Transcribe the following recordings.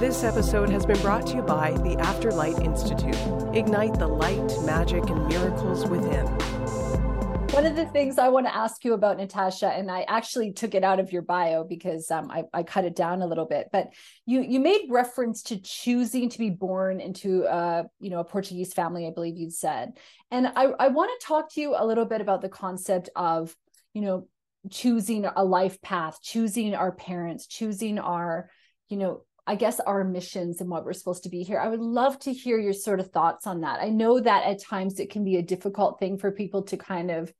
This episode has been brought to you by the Afterlight Institute. Ignite the light, magic, and miracles within. One of the things I want to ask you about, Natasha, and I actually took it out of your bio because um, I, I, cut it down a little bit, but you you made reference to choosing to be born into a you know a Portuguese family, I believe you said, and I I want to talk to you a little bit about the concept of you know choosing a life path, choosing our parents, choosing our you know I guess our missions and what we're supposed to be here. I would love to hear your sort of thoughts on that. I know that at times it can be a difficult thing for people to kind of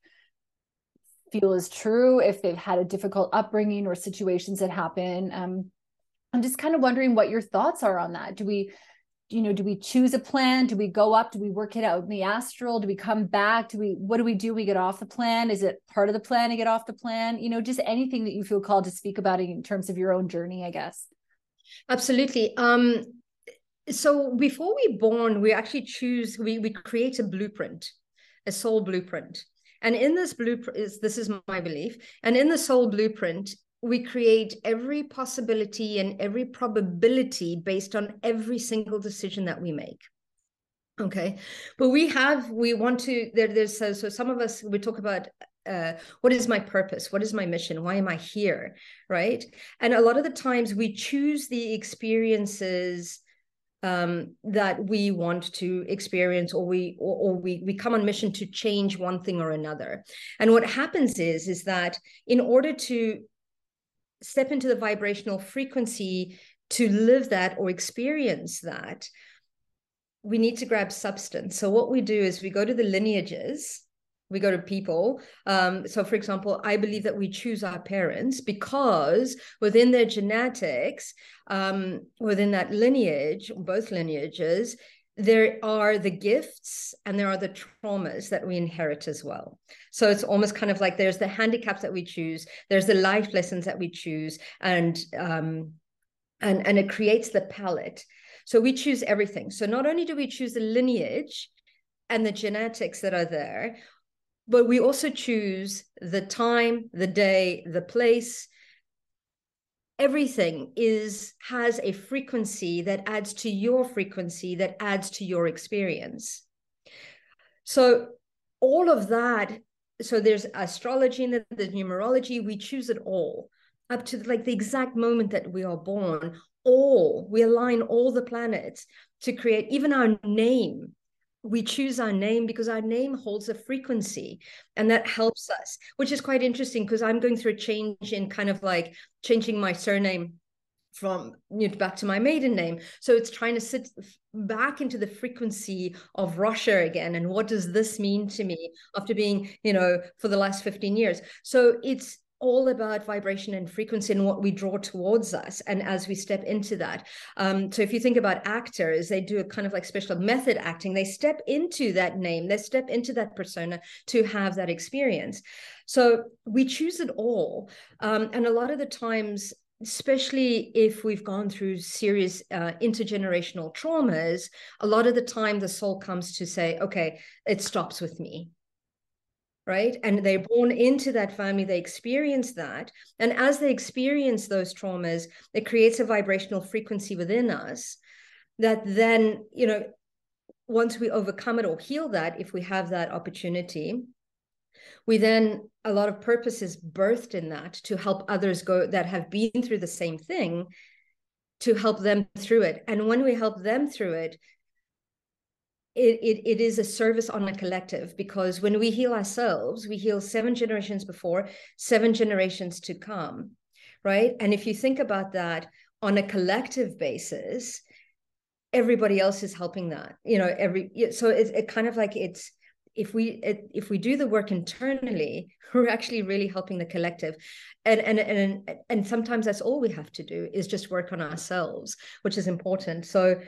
feel is true if they've had a difficult upbringing or situations that happen. Um, I'm just kind of wondering what your thoughts are on that. Do we, you know, do we choose a plan? Do we go up? Do we work it out in the astral? Do we come back? Do we, what do we do? We get off the plan? Is it part of the plan to get off the plan? You know, just anything that you feel called to speak about in terms of your own journey, I guess. Absolutely. Um, so before we born, we actually choose, we, we create a blueprint, a soul blueprint. And in this blueprint, is this is my belief, and in the soul blueprint, we create every possibility and every probability based on every single decision that we make okay but we have we want to there there's so, so some of us we talk about uh, what is my purpose? What is my mission? Why am i here? Right? And a lot of the times we choose the experiences um, that we want to experience or we or, or, we we come on mission to change one thing or another. And what happens is is that in order to step into the vibrational frequency to live that or experience that we need to grab substance. So what we do is we go to the lineages we go to people. Um, so, for example, I believe that we choose our parents because within their genetics, um, within that lineage, both lineages, there are the gifts and there are the traumas that we inherit as well. So it's almost kind of like there's the handicaps that we choose, there's the life lessons that we choose, and um, and and it creates the palette. So we choose everything. So not only do we choose the lineage and the genetics that are there, but we also choose the time the day the place. Everything is has a frequency that adds to your frequency that adds to your experience. So all of that so there's astrology and there's numerology. We choose it all up to like the exact moment that we are born. All we align all the planets to create even our name we choose our name because our name holds a frequency and that helps us which is quite interesting because i'm going through a change in kind of like changing my surname from you know, back to my maiden name. So it's trying to sit back into the frequency of Rocha again and what does this mean to me after being you know for the last 15 years. So it's all about vibration and frequency and what we draw towards us and as we step into that. Um, so if you think about actors they do a kind of like special method acting. They step into that name. They step into that persona to have that experience. So we choose it all. Um, and a lot of the times especially if we've gone through serious uh, intergenerational traumas a lot of the time the soul comes to say okay it stops with me right? And they're born into that family, they experience that. And as they experience those traumas, it creates a vibrational frequency within us that then, you know, once we overcome it or heal that, if we have that opportunity, we then a lot of purpose is birthed in that to help others go that have been through the same thing to help them through it and when we help them through it it, it, it is a service on a collective because when we heal ourselves, we heal seven generations before, seven generations to come, right? And if you think about that on a collective basis, everybody else is helping that, you know, every, so it's it kind of like it's, if we it, if we do the work internally we're actually really helping the collective and and and and sometimes that's all we have to do is just work on ourselves which is important so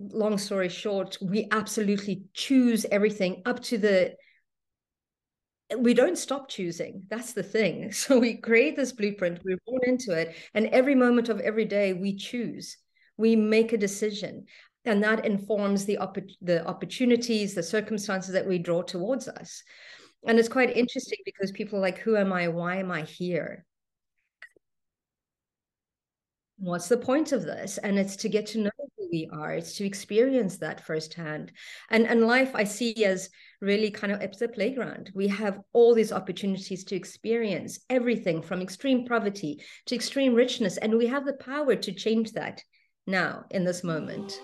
long story short, we absolutely choose everything up to the we don't stop choosing. That's the thing. So we create this blueprint, we're born into it, and every moment of every day we choose. We make a decision, and that informs the opp- the opportunities, the circumstances that we draw towards us. And it's quite interesting because people are like, "Who am I? Why am I here?" what's the point of this and it's to get to know we are. It's to experience that firsthand. And and life i see as really kind of it's a playground. We have all these opportunities to experience everything from extreme poverty to extreme richness and we have the power to change that now in this moment